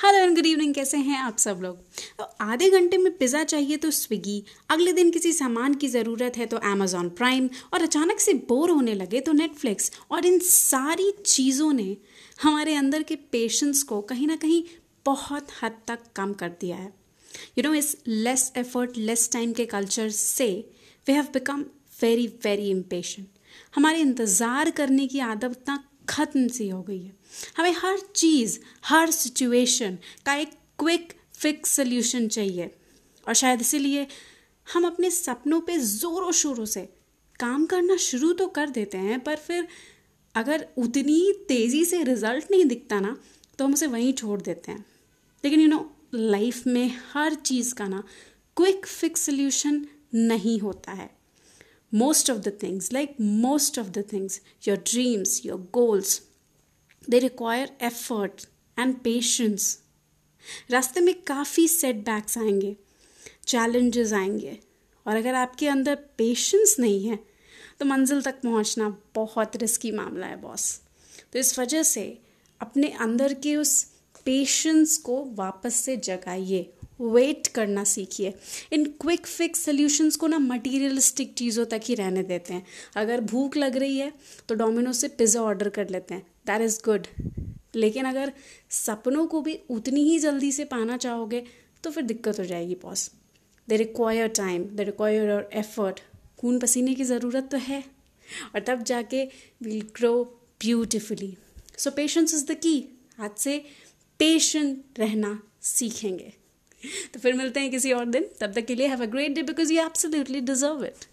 Hello and good evening कैसे हैं आप सब लोग? आधे घंटे में पिज़्ज़ा चाहिए तो स्विगी। अगले दिन किसी सामान की ज़रूरत है तो अमेजॉन प्राइम और अचानक से बोर होने लगे तो नेटफ्लिक्स और इन सारी चीज़ों ने हमारे अंदर के पेशेंस को कहीं ना कहीं बहुत हद तक कम कर दिया है। यू नो इस लेस एफर्ट लेस टाइम के कल्चर से we have become very very impatient हमारे इंतज़ार करने की आदत इतना ख़त्म सी हो गई है। हमें हर चीज़, हर सिचुएशन का एक क्विक फिक्स सोल्यूशन चाहिए। और शायद इसीलिए हम अपने सपनों पे ज़ोरों शोरों से काम करना शुरू तो कर देते हैं, पर फिर अगर उतनी तेज़ी से रिज़ल्ट नहीं दिखता ना तो हम उसे वहीं छोड़ देते हैं। लेकिन यू नो लाइफ में हर चीज़ का ना क्विक फिक्स सोल्यूशन नहीं होता है। Most of the things like most of the things your dreams your goals they require effort and patience रास्ते में काफ़ी सेटबैक्स आएँगे चैलेंजेस आएँगे, और अगर आपके अंदर पेशेंस नहीं है तो मंजिल तक पहुँचना बहुत रिस्की मामला है बॉस तो इस वजह से अपने अंदर के उस पेशेंस को वापस से जगाइए। वेट करना सीखिए। इन क्विक फिक्स सोल्यूशंस को ना मटीरियलिस्टिक चीज़ों तक ही रहने देते हैं। अगर भूख लग रही है तो डोमिनो से पिज़्ज़ा ऑर्डर कर लेते हैं। दैट इज़ गुड लेकिन अगर सपनों को भी उतनी ही जल्दी से पाना चाहोगे तो फिर दिक्कत हो जाएगी boss they require time they require your effort खून पसीने की ज़रूरत तो है। और तब जाके will grow beautifully so patience is the key आज से पेशेंट रहना सीखेंगे। तो फिर मिलते हैं किसी और दिन। तब तक के लिए have a great day because you absolutely deserve it